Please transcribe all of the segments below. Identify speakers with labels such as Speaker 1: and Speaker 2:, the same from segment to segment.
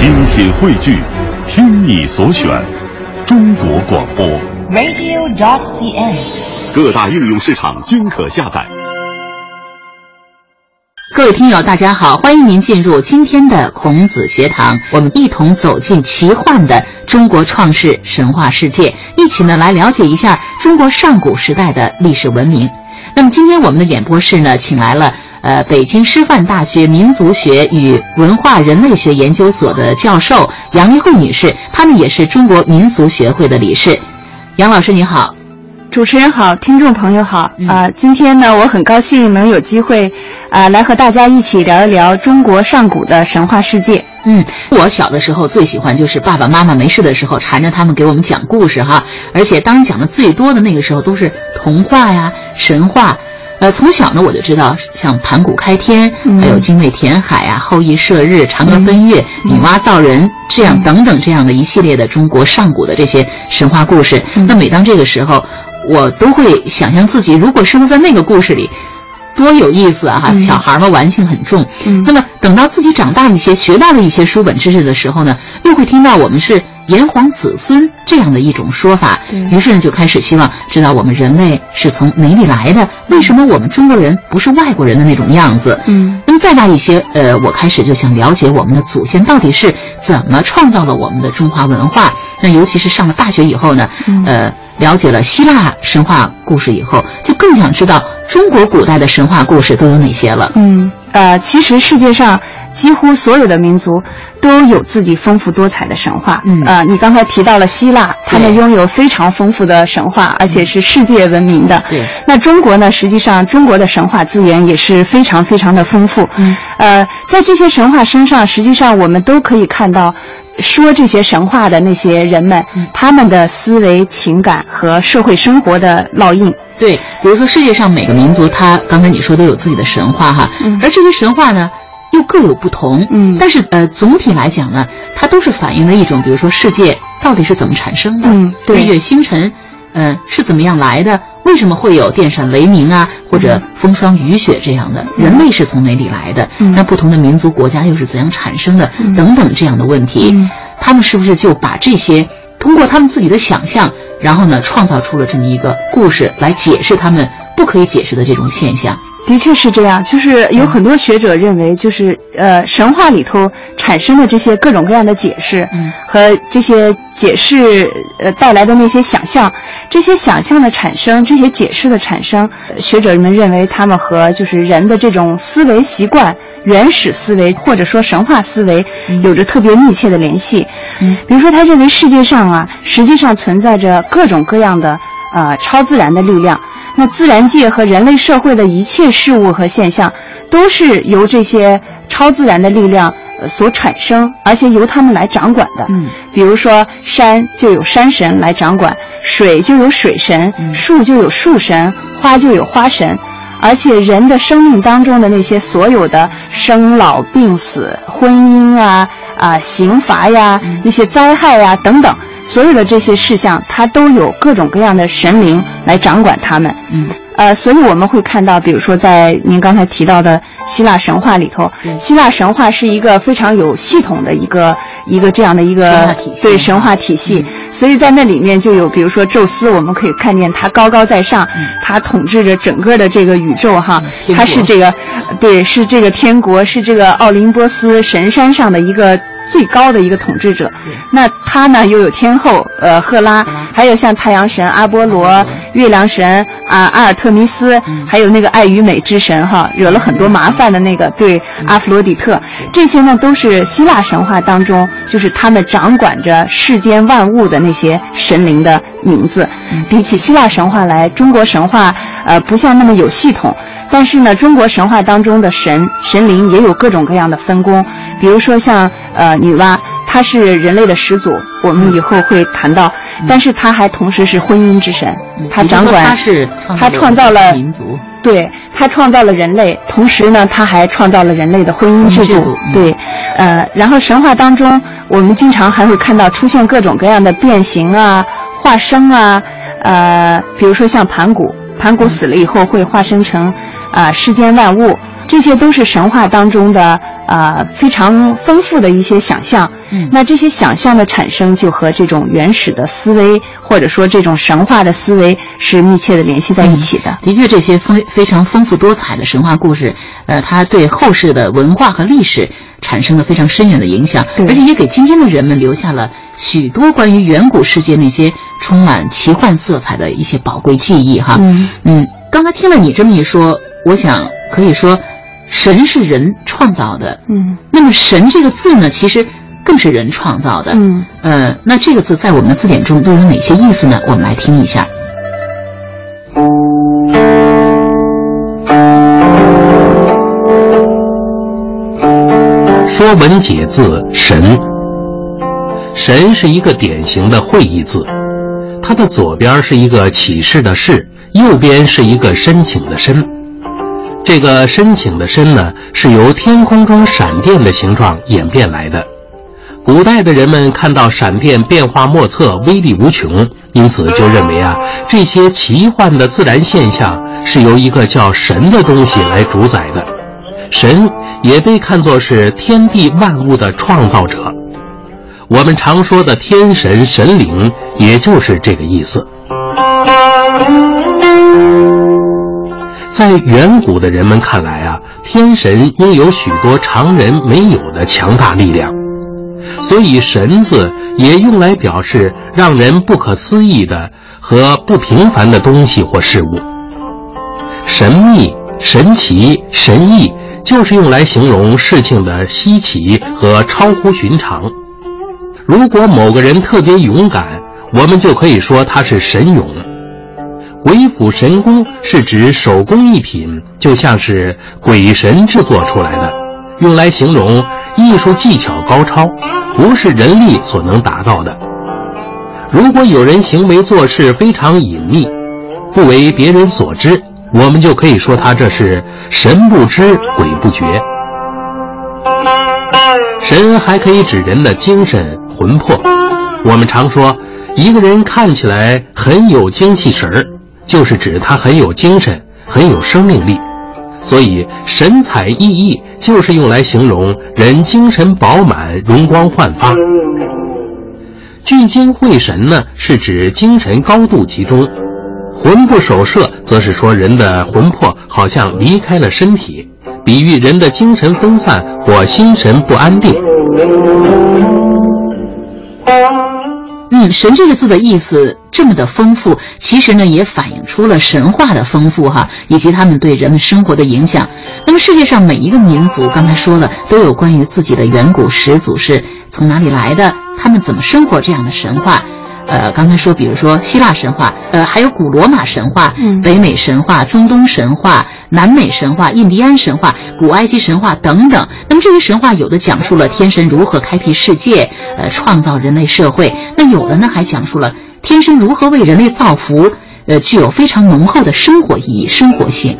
Speaker 1: 精品汇聚，听你所选，中国广播。
Speaker 2: radio.dot.cn，。
Speaker 1: 各大应用市场均可下载。
Speaker 3: 各位听友，大家好，欢迎您进入今天的孔子学堂，我们一同走进奇幻的中国创世神话世界，一起呢来了解一下中国上古时代的历史文明。那么今天我们的演播室呢，请来了呃北京师范大学民族学与文化人类学研究所的教授杨一慧女士，她们也是中国民俗学会的理事。杨老师你好。
Speaker 4: 主持人好，听众朋友好啊、
Speaker 3: 嗯
Speaker 4: 呃今天呢，我很高兴能有机会啊、来和大家一起聊一聊中国上古的神话世界。
Speaker 3: 嗯，我小的时候最喜欢就是爸爸妈妈没事的时候缠着他们给我们讲故事哈，而且当讲的最多的那个时候都是童话呀、神话。呃，从小呢我就知道像盘古开天，
Speaker 4: 嗯
Speaker 3: 还有精卫填海啊、后羿射日、嫦娥奔月、女娲造人这样等等这样的一系列的中国上古的这些神话故事。
Speaker 4: 嗯
Speaker 3: 那每当这个时候，我都会想象自己如果生活在那个故事里，多有意思啊！小孩嘛玩性很重。
Speaker 4: 嗯
Speaker 3: 那么等到自己长大一些，学到了一些书本知识的时候呢，又会听到我们是炎黄子孙这样的一种说法。于是呢，就开始希望知道我们人类是从哪里来的，为什么我们中国人不是外国人的那种样子？
Speaker 4: 嗯
Speaker 3: 那么再大一些，呃，我开始就想了解我们的祖先到底是怎么创造了我们的中华文化。那尤其是上了大学以后呢，
Speaker 4: 嗯
Speaker 3: 呃，了解了希腊神话故事以后，就更想知道中国古代的神话故事都有哪些了。
Speaker 4: 嗯呃，其实世界上几乎所有的民族都有自己丰富多彩的神话。
Speaker 3: 嗯
Speaker 4: 呃，你刚才提到了希腊，他们拥有非常丰富的神话，而且是世界闻名的。
Speaker 3: 对
Speaker 4: 那中国呢，实际上中国的神话资源也是非常非常的丰富。
Speaker 3: 嗯，
Speaker 4: 呃，在这些神话身上，实际上我们都可以看到。说这些神话的那些人们，
Speaker 3: 嗯
Speaker 4: 他们的思维、情感和社会生活的烙印。
Speaker 3: 对，比如说世界上每个民族，它刚才你说都有自己的神话哈，
Speaker 4: 嗯
Speaker 3: 而这些神话呢又各有不同，
Speaker 4: 嗯。
Speaker 3: 但是呃总体来讲呢，它都是反映了一种，比如说世界到底是怎么产生的，
Speaker 4: 嗯对。
Speaker 3: 日月星辰，呃是怎么样来的，为什么会有电闪雷鸣啊，或者风霜雨雪这样的，人类是从哪里来的，
Speaker 4: 嗯。
Speaker 3: 那不同的民族国家又是怎样产生的，
Speaker 4: 嗯。
Speaker 3: 等等这样的问题，
Speaker 4: 嗯。
Speaker 3: 他们是不是就把这些通过他们自己的想象，然后呢，创造出了这么一个故事来解释他们不可以解释的这种现象？
Speaker 4: 的确是这样，就是有很多学者认为，就是呃，神话里头产生的这些各种各样的解释，
Speaker 3: 嗯
Speaker 4: 和这些解释呃带来的那些想象，这些想象的产生，这些解释的产生，呃学者们认为他们和就是人的这种思维习惯、原始思维或者说神话思维有着特别密切的联系。
Speaker 3: 嗯
Speaker 4: 比如说，他认为世界上啊，实际上存在着各种各样的呃超自然的力量。那自然界和人类社会的一切事物和现象，都是由这些超自然的力量呃所产生，而且由他们来掌管的。
Speaker 3: 嗯，
Speaker 4: 比如说山就有山神来掌管，水就有水神，
Speaker 3: 嗯
Speaker 4: 树就有树神，花就有花神。而且人的生命当中的那些所有的生老病死、婚姻啊啊刑罚呀、
Speaker 3: 嗯
Speaker 4: 那些灾害呀等等，所有的这些事项，它都有各种各样的神灵来掌管他们。
Speaker 3: 嗯。
Speaker 4: 呃，所以我们会看到，比如说在您刚才提到的希腊神话里头，
Speaker 3: 对。
Speaker 4: 希腊神话是一个非常有系统的一个一个这样的一个对神话体系，所以在那里面就有，比如说宙斯，我们可以看见他高高在上，
Speaker 3: 嗯。
Speaker 4: 他统治着整个的这个宇宙哈，他是这个，对，是这个天国，是这个奥林波斯神山上的一个最高的一个统治者。那他呢又有天后呃赫拉，还有像太阳神阿波罗、月亮神啊阿尔特弥斯，还有那个爱与美之神哈，惹了很多麻烦的那个对阿弗罗狄特，这些呢都是希腊神话当中，就是他们掌管着世间万物的那些神灵的名字。比起希腊神话来，中国神话呃不像那么有系统。但是呢，中国神话当中的神神灵也有各种各样的分工，比如说像呃女娲，她是人类的始祖，我们以后会谈到，但是她还同时是婚姻之神，她掌管，
Speaker 3: 他是
Speaker 4: 她创造了
Speaker 3: 民族，
Speaker 4: 对，她创造了人类，同时呢，她还创造了人类的婚姻制度。对，呃，然后神话当中，我们经常还会看到出现各种各样的变形啊、化生啊，呃，比如说像盘古，盘古死了以后会化生成啊、世间万物，这些都是神话当中的呃非常丰富的一些想象。
Speaker 3: 嗯
Speaker 4: 那这些想象的产生就和这种原始的思维，或者说这种神话的思维是密切的联系在一起的。
Speaker 3: 的确，这些丰非常丰富多彩的神话故事，呃，它对后世的文化和历史产生了非常深远的影响，而且也给今天的人们留下了许多关于远古世界那些充满奇幻色彩的一些宝贵记忆哈。
Speaker 4: 嗯
Speaker 3: 嗯，刚才听了你这么一说，我想可以说，神是人创造的，
Speaker 4: 嗯
Speaker 3: 那么“神”这个字呢，其实更是人创造的。
Speaker 4: 嗯，
Speaker 3: 呃，那这个字在我们的字典中都有哪些意思呢？我们来听一下。
Speaker 5: 说文解字“神”，神是一个典型的会意字，它的左边是一个启示的“示”，右边是一个申请的“申”。这个申请的“申”呢，是由天空中闪电的形状演变来的。古代的人们看到闪电变化莫测、威力无穷，因此就认为啊，这些奇幻的自然现象是由一个叫神的东西来主宰的。神也被看作是天地万物的创造者。我们常说的天神、神灵，也就是这个意思。在远古的人们看来啊，天神拥有许多常人没有的强大力量，所以“神”字也用来表示让人不可思议的和不平凡的东西或事物。神秘、神奇、神异，就是用来形容事情的稀奇和超乎寻常。如果某个人特别勇敢，我们就可以说他是神勇。鬼斧神工是指手工艺品，就像是鬼神制作出来的，用来形容艺术技巧高超，不是人力所能达到的。如果有人行为做事非常隐秘，不为别人所知，我们就可以说他这是神不知鬼不觉。神还可以指人的精神魂魄。我们常说，一个人看起来很有精气神儿，就是指他很有精神，很有生命力。所以，神采奕奕就是用来形容人精神饱满、容光焕发。聚精会神呢，是指精神高度集中；魂不守舍，则是说人的魂魄好像离开了身体，比喻人的精神分散或心神不安定。
Speaker 3: 嗯，神这个字的意思这么的丰富，其实呢也反映出了神话的丰富哈，以及他们对人们生活的影响。那么世界上每一个民族，刚才说了，都有关于自己的远古始祖是从哪里来的，他们怎么生活这样的神话。呃，刚才说，比如说希腊神话，呃，还有古罗马神话、
Speaker 4: 嗯
Speaker 3: 北美神话、中东神话、南美神话、印第安神话、古埃及神话等等。那么这些神话有的讲述了天神如何开辟世界，呃，创造人类社会；那有的呢还讲述了天神如何为人类造福，呃，具有非常浓厚的生活意义、生活性。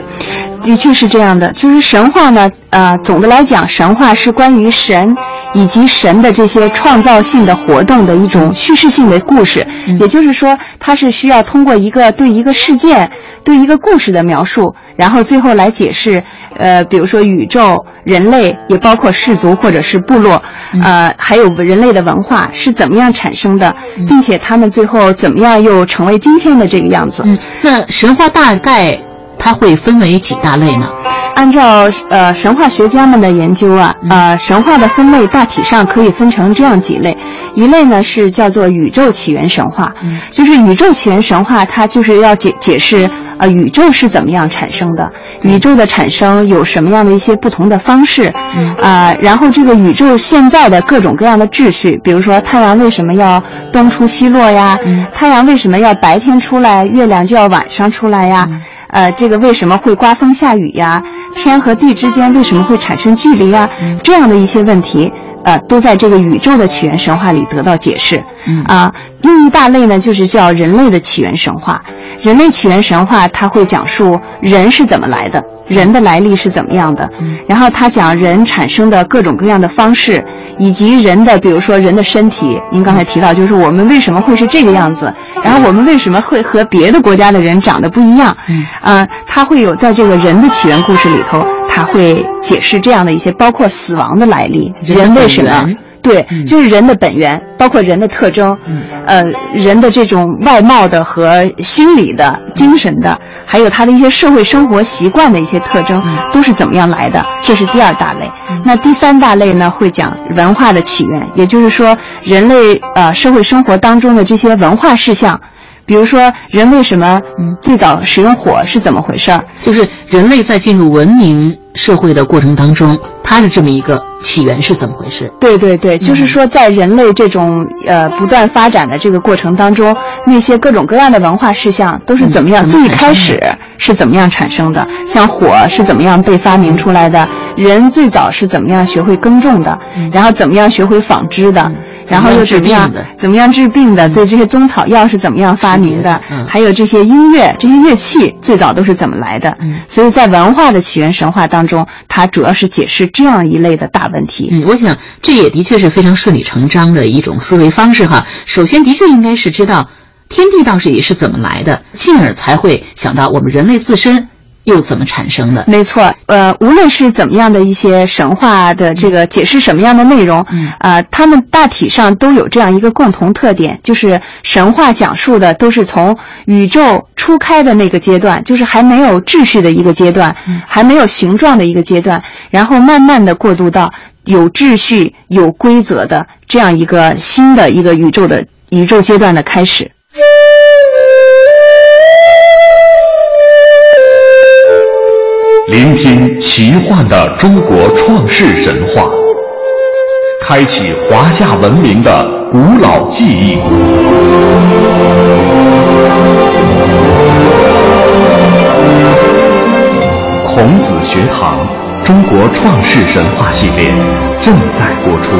Speaker 4: 的确是这样的，就是神话呢，呃，总的来讲，神话是关于神以及神的这些创造性的活动的一种叙事性的故事。
Speaker 3: 嗯
Speaker 4: 也就是说，它是需要通过一个对一个事件、对一个故事的描述，然后最后来解释，呃，比如说宇宙、人类，也包括氏族或者是部落，呃，还有人类的文化是怎么样产生的，并且他们最后怎么样又成为今天的这个样子。
Speaker 3: 嗯，那神话大概它会分为几大类呢？
Speaker 4: 按照呃神话学家们的研究啊，呃神话的分类大体上可以分成这样几类，一类呢是叫做宇宙起源神话，就是宇宙起源神话，它就是要解解释呃宇宙是怎么样产生的，宇宙的产生有什么样的一些不同的方式，啊、然后这个宇宙现在的各种各样的秩序，比如说太阳为什么要东出西落呀，太阳为什么要白天出来，月亮就要晚上出来呀。呃，这个为什么会刮风下雨呀？天和地之间为什么会产生距离啊？这样的一些问题，呃，都在这个宇宙的起源神话里得到解释。
Speaker 3: 嗯
Speaker 4: 啊，另一大类呢，就是叫人类的起源神话。人类起源神话，它会讲述人是怎么来的，人的来历是怎么样的，然后他讲人产生的各种各样的方式，以及人的，比如说人的身体，您刚才提到，就是我们为什么会是这个样子，然后我们为什么会和别的国家的人长得不一样，啊，他会有在这个人的起源故事里头，他会解释这样的一些，包括死亡的来历，人为什么。对，就是人的本源，包括人的特征，呃，人的这种外貌的和心理的、精神的，还有他的一些社会生活习惯的一些特征，都是怎么样来的？这是第二大类。那第三大类呢，会讲文化的起源，也就是说，人类呃社会生活当中的这些文化事项，比如说人为什么最早使用火是怎么回事儿？
Speaker 3: 就是人类在进入文明社会的过程当中。它的这么一个起源是怎么回事？
Speaker 4: 对对对，就是说，在人类这种呃不断发展的这个过程当中，那些各种各样的文化事项都是怎么样？最开始是怎么样产生的？像火是怎么样被发明出来的？人最早是怎么样学会耕种的？然后怎么样学会纺织的？然后又怎么样？怎么样治病的？对这些中草药是怎么样发明的？还有这些音乐、这些乐器最早都是怎么来的？所以在文化的起源神话当中，它主要是解释这样一类的大问题。
Speaker 3: 嗯，我想这也的确是非常顺理成章的一种思维方式哈。首先，的确应该是知道天地到底是怎么来的，进而才会想到我们人类自身。又怎么产生的？
Speaker 4: 没错，呃，无论是怎么样的一些神话的这个解释什么样的内容，嗯啊，他们大体上都有这样一个共同特点，就是神话讲述的都是从宇宙初开的那个阶段，就是还没有秩序的一个阶段，还没有形状的一个阶段，然后慢慢的过渡到有秩序、有规则的这样一个新的一个宇宙的宇宙阶段的开始。
Speaker 1: 聆听奇幻的中国创世神话，开启华夏文明的古老记忆。孔子学堂中国创世神话系列正在播出。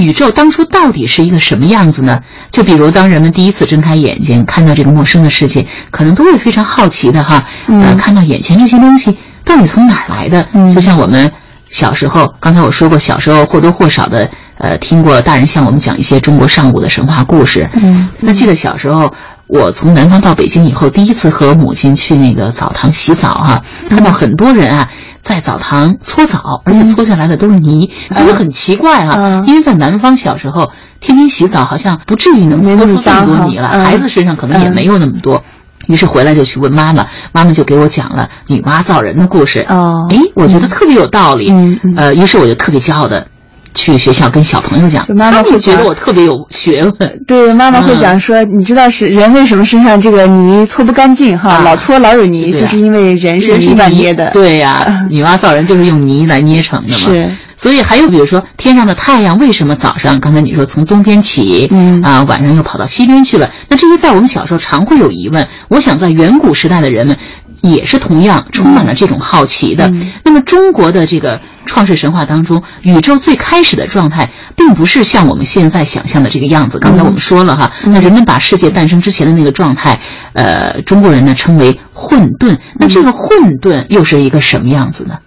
Speaker 3: 宇宙当初到底是一个什么样子呢？就比如当人们第一次睁开眼睛看到这个陌生的世界，可能都会非常好奇的哈，呃，看到眼前这些东西到底从哪儿来的？就像我们小时候，刚才我说过，小时候或多或少的呃听过大人向我们讲一些中国上古的神话故事。嗯，那记得小时候我从南方到北京以后，第一次和母亲去那个澡堂洗澡哈，看到很多人啊。在澡堂搓澡，而且搓下来的都是泥，觉得很奇怪啊。因为在南方小时候天天洗澡，好像不至于能搓出这么多泥了。孩子身上可能也没有那么多，于是回来就去问妈妈，妈妈就给我讲了女娲造人的故事。哦，哎，我觉得特别有道理。嗯嗯。呃，于是我就特别骄傲的。去学校跟小朋友讲，
Speaker 4: 妈妈会
Speaker 3: 觉得我特别有学问。
Speaker 4: 对，妈妈会讲说，你知道是人为什么身上这个泥搓不干净哈？老搓老有泥，就是因为人是泥巴捏的。
Speaker 3: 对呀，女娲造人就是用泥来捏成的嘛。
Speaker 4: 是。
Speaker 3: 所以还有比如说，天上的太阳为什么早上刚才你说从东边起，嗯啊，晚上又跑到西边去了？那这些在我们小时候常会有疑问。我想在远古时代的人们也是同样充满了这种好奇的。那么中国的这个。创世神话当中，宇宙最开始的状态，并不是像我们现在想象的这个样子。刚才我们说了哈，那人们把世界诞生之前的那个状态，呃，中国人呢称为混沌。那这个混沌又是一个什么样子呢？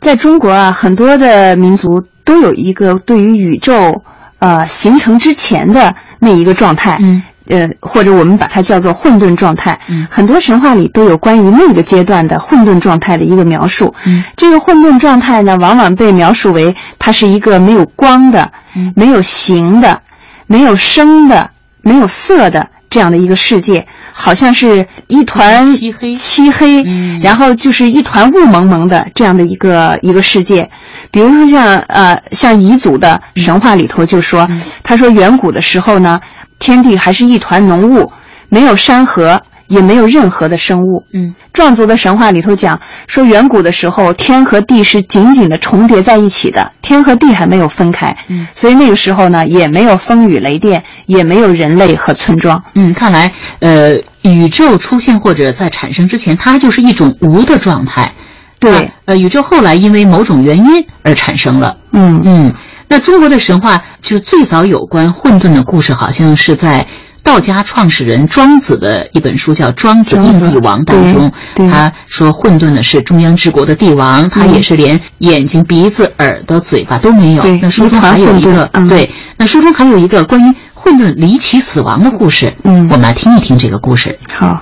Speaker 4: 在中国啊，很多的民族都有一个对于宇宙呃形成之前的那一个状态。嗯。呃，或者我们把它叫做混沌状态。嗯，很多神话里都有关于那个阶段的混沌状态的一个描述。嗯，这个混沌状态呢，往往被描述为它是一个没有光的、没有形的、没有声的、没有色的这样的一个世界，好像是一团漆黑，漆黑，然后就是一团雾蒙蒙的这样的一个一个世界。比如说像呃像彝族的神话里头就说，他说远古的时候呢。天地还是一团浓雾，没有山河，也没有任何的生物。嗯，壮族的神话里头讲说，远古的时候，天和地是紧紧的重叠在一起的，天和地还没有分开。嗯，所以那个时候呢，也没有风雨雷电，也没有人类和村庄。
Speaker 3: 嗯，看来，呃，宇宙出现或者在产生之前，它就是一种无的状态。
Speaker 4: 对，
Speaker 3: 呃，宇宙后来因为某种原因而产生了。嗯嗯。
Speaker 6: 那中国的神话就是最早有关混沌的故事，好像是在道家创始人庄子的一本书叫《庄子应帝王》当中，他说混沌呢是中央之国的帝王，他也是连眼睛、鼻子、耳朵、嘴巴都没有。那书中还有一个对，那书中还有一个关于混沌离奇死亡的故事。嗯，我们来听一听这个故事。
Speaker 4: 好。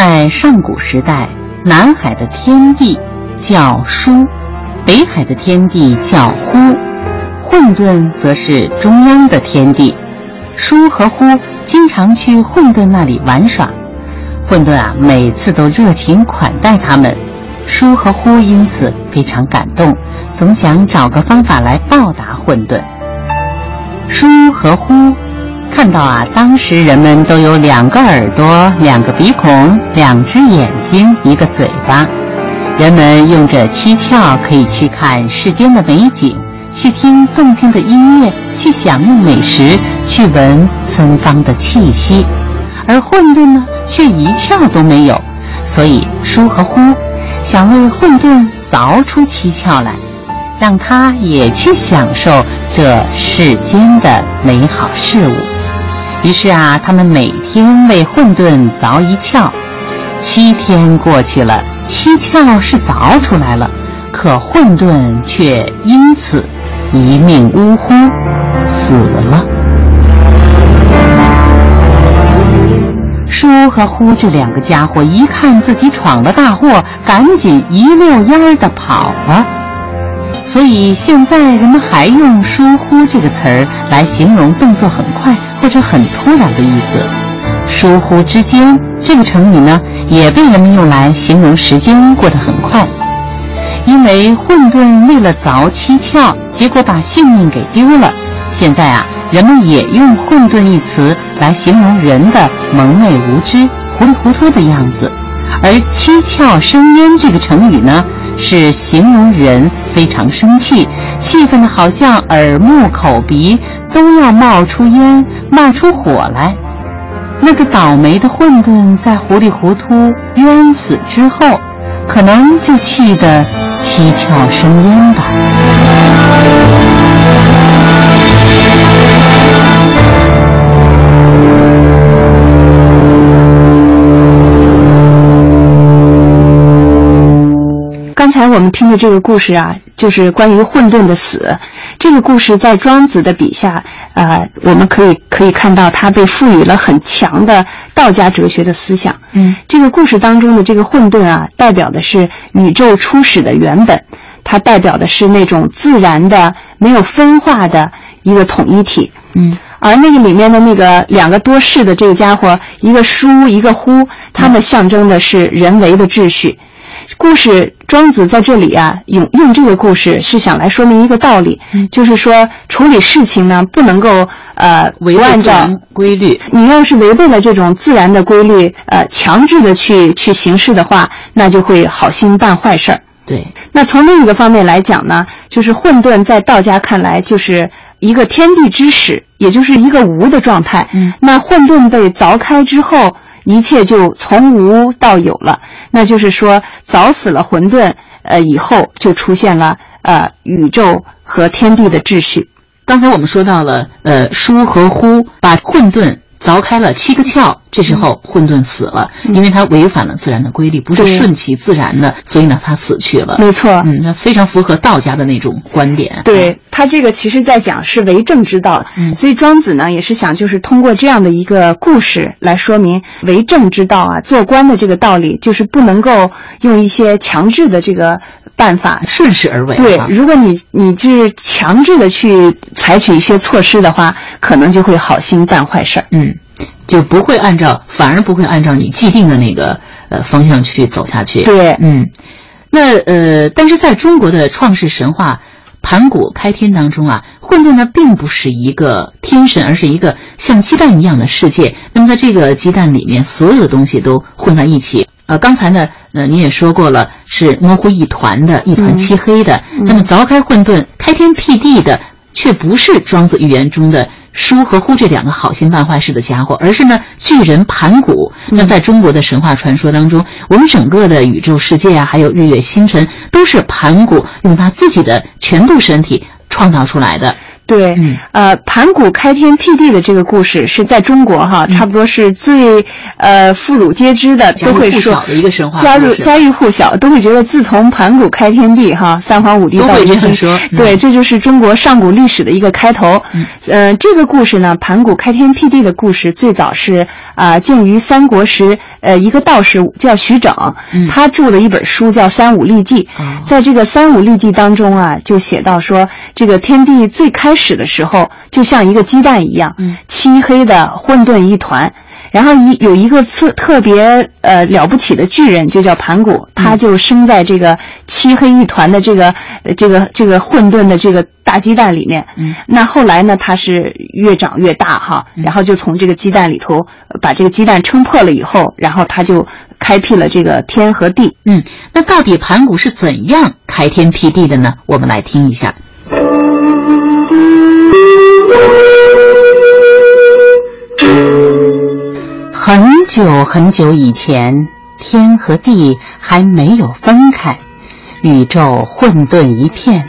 Speaker 6: 在上古时代，南海的天地叫舒，北海的天地叫呼，混沌则是中央的天地。舒和呼经常去混沌那里玩耍，混沌啊每次都热情款待他们，舒和呼因此非常感动，总想找个方法来报答混沌。舒和呼。看到啊，当时人们都有两个耳朵、两个鼻孔、两只眼睛、一个嘴巴，人们用这七窍可以去看世间的美景，去听动听的音乐，去享用美食，去闻芬芳的气息，而混沌呢，却一窍都没有。所以舒和呼想为混沌凿出七窍来，让他也去享受这世间的美好事物。于是啊，他们每天为混沌凿一窍。七天过去了，七窍是凿出来了，可混沌却因此一命呜呼，死了。叔和呼这两个家伙一看自己闯了大祸，赶紧一溜烟儿的跑了。所以现在人们还用“疏忽”这个词儿来形容动作很快或者很突然的意思。疏忽之间这个成语呢，也被人们用来形容时间过得很快。因为混沌为了凿七窍，结果把性命给丢了。现在啊，人们也用“混沌”一词来形容人的蒙昧无知、糊里糊涂的样子。而“七窍生烟”这个成语呢？是形容人非常生气，气愤的好像耳目口鼻都要冒出烟、冒出火来。那个倒霉的混沌在糊里糊涂冤死之后，可能就气得七窍生烟吧。
Speaker 4: 才我们听的这个故事啊，就是关于混沌的死。这个故事在庄子的笔下，呃，我们可以可以看到，它被赋予了很强的道家哲学的思想。嗯，这个故事当中的这个混沌啊，代表的是宇宙初始的原本，它代表的是那种自然的、没有分化的一个统一体。嗯，而那个里面的那个两个多事的这个家伙，一个书，一个忽，他们象征的是人为的秩序。故事庄子在这里啊，用用这个故事是想来说明一个道理，就是说处理事情呢，不能够呃
Speaker 6: 违
Speaker 4: 按照
Speaker 6: 规律。
Speaker 4: 你要是违背了这种自然的规律，呃，强制的去去行事的话，那就会好心办坏事儿。
Speaker 6: 对。
Speaker 4: 那从另一个方面来讲呢，就是混沌在道家看来就是一个天地之始，也就是一个无的状态。嗯。那混沌被凿开之后。一切就从无到有了，那就是说，早死了混沌，呃，以后就出现了呃宇宙和天地的秩序。
Speaker 6: 刚才我们说到了，呃，疏和呼把混沌。凿开了七个窍，这时候混沌死了，因为他违反了自然的规律，不是顺其自然的，所以呢，他死去了。
Speaker 4: 没错，
Speaker 6: 嗯，那非常符合道家的那种观点。
Speaker 4: 对他这个其实在讲是为政之道，所以庄子呢也是想就是通过这样的一个故事来说明为政之道啊，做官的这个道理，就是不能够用一些强制的这个办法
Speaker 6: 顺势而为。
Speaker 4: 对，如果你你就是强制的去采取一些措施的话，可能就会好心办坏事儿。
Speaker 6: 嗯。就不会按照，反而不会按照你既定的那个呃方向去走下去。
Speaker 4: 对，
Speaker 6: 嗯，那呃，但是在中国的创世神话盘古开天当中啊，混沌呢并不是一个天神，而是一个像鸡蛋一样的世界。那么在这个鸡蛋里面，所有的东西都混在一起。呃，刚才呢，呃，您也说过了，是模糊一团的，一团漆黑的。那么凿开混沌、开天辟地的，却不是庄子寓言中的。疏和忽这两个好心办坏事的家伙，而是呢巨人盘古。那在中国的神话传说当中，我们整个的宇宙世界啊，还有日月星辰，都是盘古用他自己的全部身体创造出来的。
Speaker 4: 对，
Speaker 6: 嗯。
Speaker 4: 呃，盘古开天辟地的这个故事是在中国哈，差不多是最呃妇孺皆知的，都会说
Speaker 6: 户晓的一个神话故事
Speaker 4: 家喻家喻户晓，都会觉得自从盘古开天地哈，三皇五帝
Speaker 6: 都会这样说嗯。
Speaker 4: 对，这就是中国上古历史的一个开头。呃，这个故事呢，盘古开天辟地的故事最早是啊、见于三国时，呃，一个道士叫徐整，
Speaker 6: 嗯。
Speaker 4: 他著的一本书叫《三五历记》
Speaker 6: 哦。
Speaker 4: 在这个《三五历记》当中啊，就写到说，这个天地最开始的时候，就像一个鸡蛋一样，
Speaker 6: 嗯
Speaker 4: 漆黑的混沌一团。然后一有一个特特别呃了不起的巨人，就叫盘古，他就生在这个漆黑一团的这个呃这个这个混沌的这个大鸡蛋里面。
Speaker 6: 嗯
Speaker 4: 那后来呢，他是越长越大哈，然后就从这个鸡蛋里头呃把这个鸡蛋撑破了以后，然后他就开辟了这个天和地。
Speaker 6: 嗯，那到底盘古是怎样开天辟地的呢？我们来听一下。很久很久以前，天和地还没有分开，宇宙混沌一片。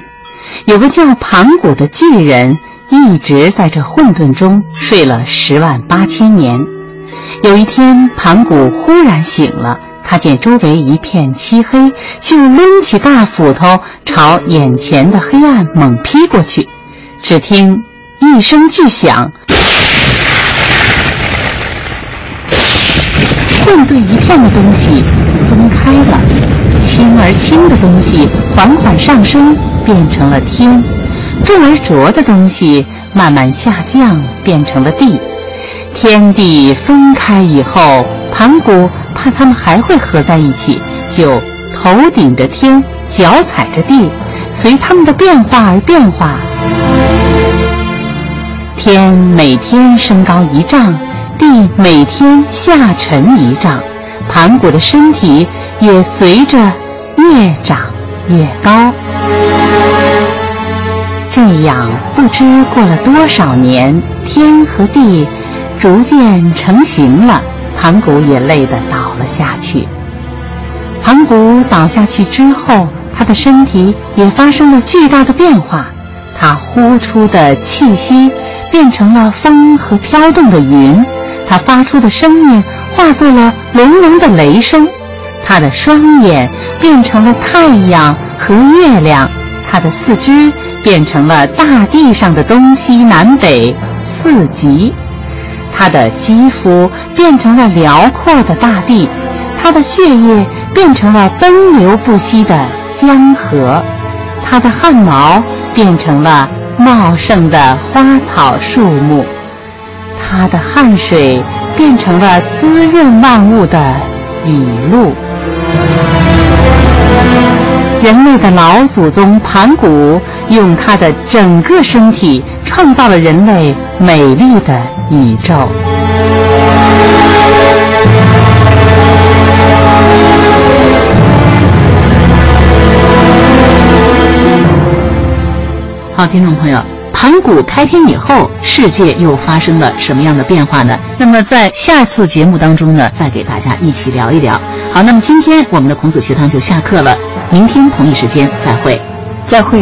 Speaker 6: 有个叫盘古的巨人，一直在这混沌中睡了十万八千年。有一天，盘古忽然醒了，他见周围一片漆黑，就抡起大斧头朝眼前的黑暗猛劈过去。只听一声巨响，混沌一片的东西分开了，轻而轻的东西缓缓上升，变成了天；重而浊的东西慢慢下降，变成了地。天地分开以后，盘古怕他们还会合在一起，就头顶着天，脚踩着地，随他们的变化而变化。天每天升高一丈，地每天下沉一丈，盘古的身体也随着越长越高。这样不知过了多少年，天和地逐渐成型了，盘古也累得倒了下去。盘古倒下去之后，他的身体也发生了巨大的变化，他呼出的气息变成了风和飘动的云，他发出的声音化作了隆隆的雷声，他的双眼变成了太阳和月亮，他的四肢变成了大地上的东西南北四极。他的肌肤变成了辽阔的大地，他的血液变成了奔流不息的江河，他的汗毛变成了茂盛的花草树木，他的汗水变成了滋润万物的雨露。人类的老祖宗盘古用他的整个身体创造了人类美丽的宇宙。好听众朋友盘古开天以后世界又发生了什么样的变化呢？那么在下次节目当中呢再给大家一起聊一聊。好那么今天我们的孔子学堂就下课了明天同一时间再会。
Speaker 4: 再会。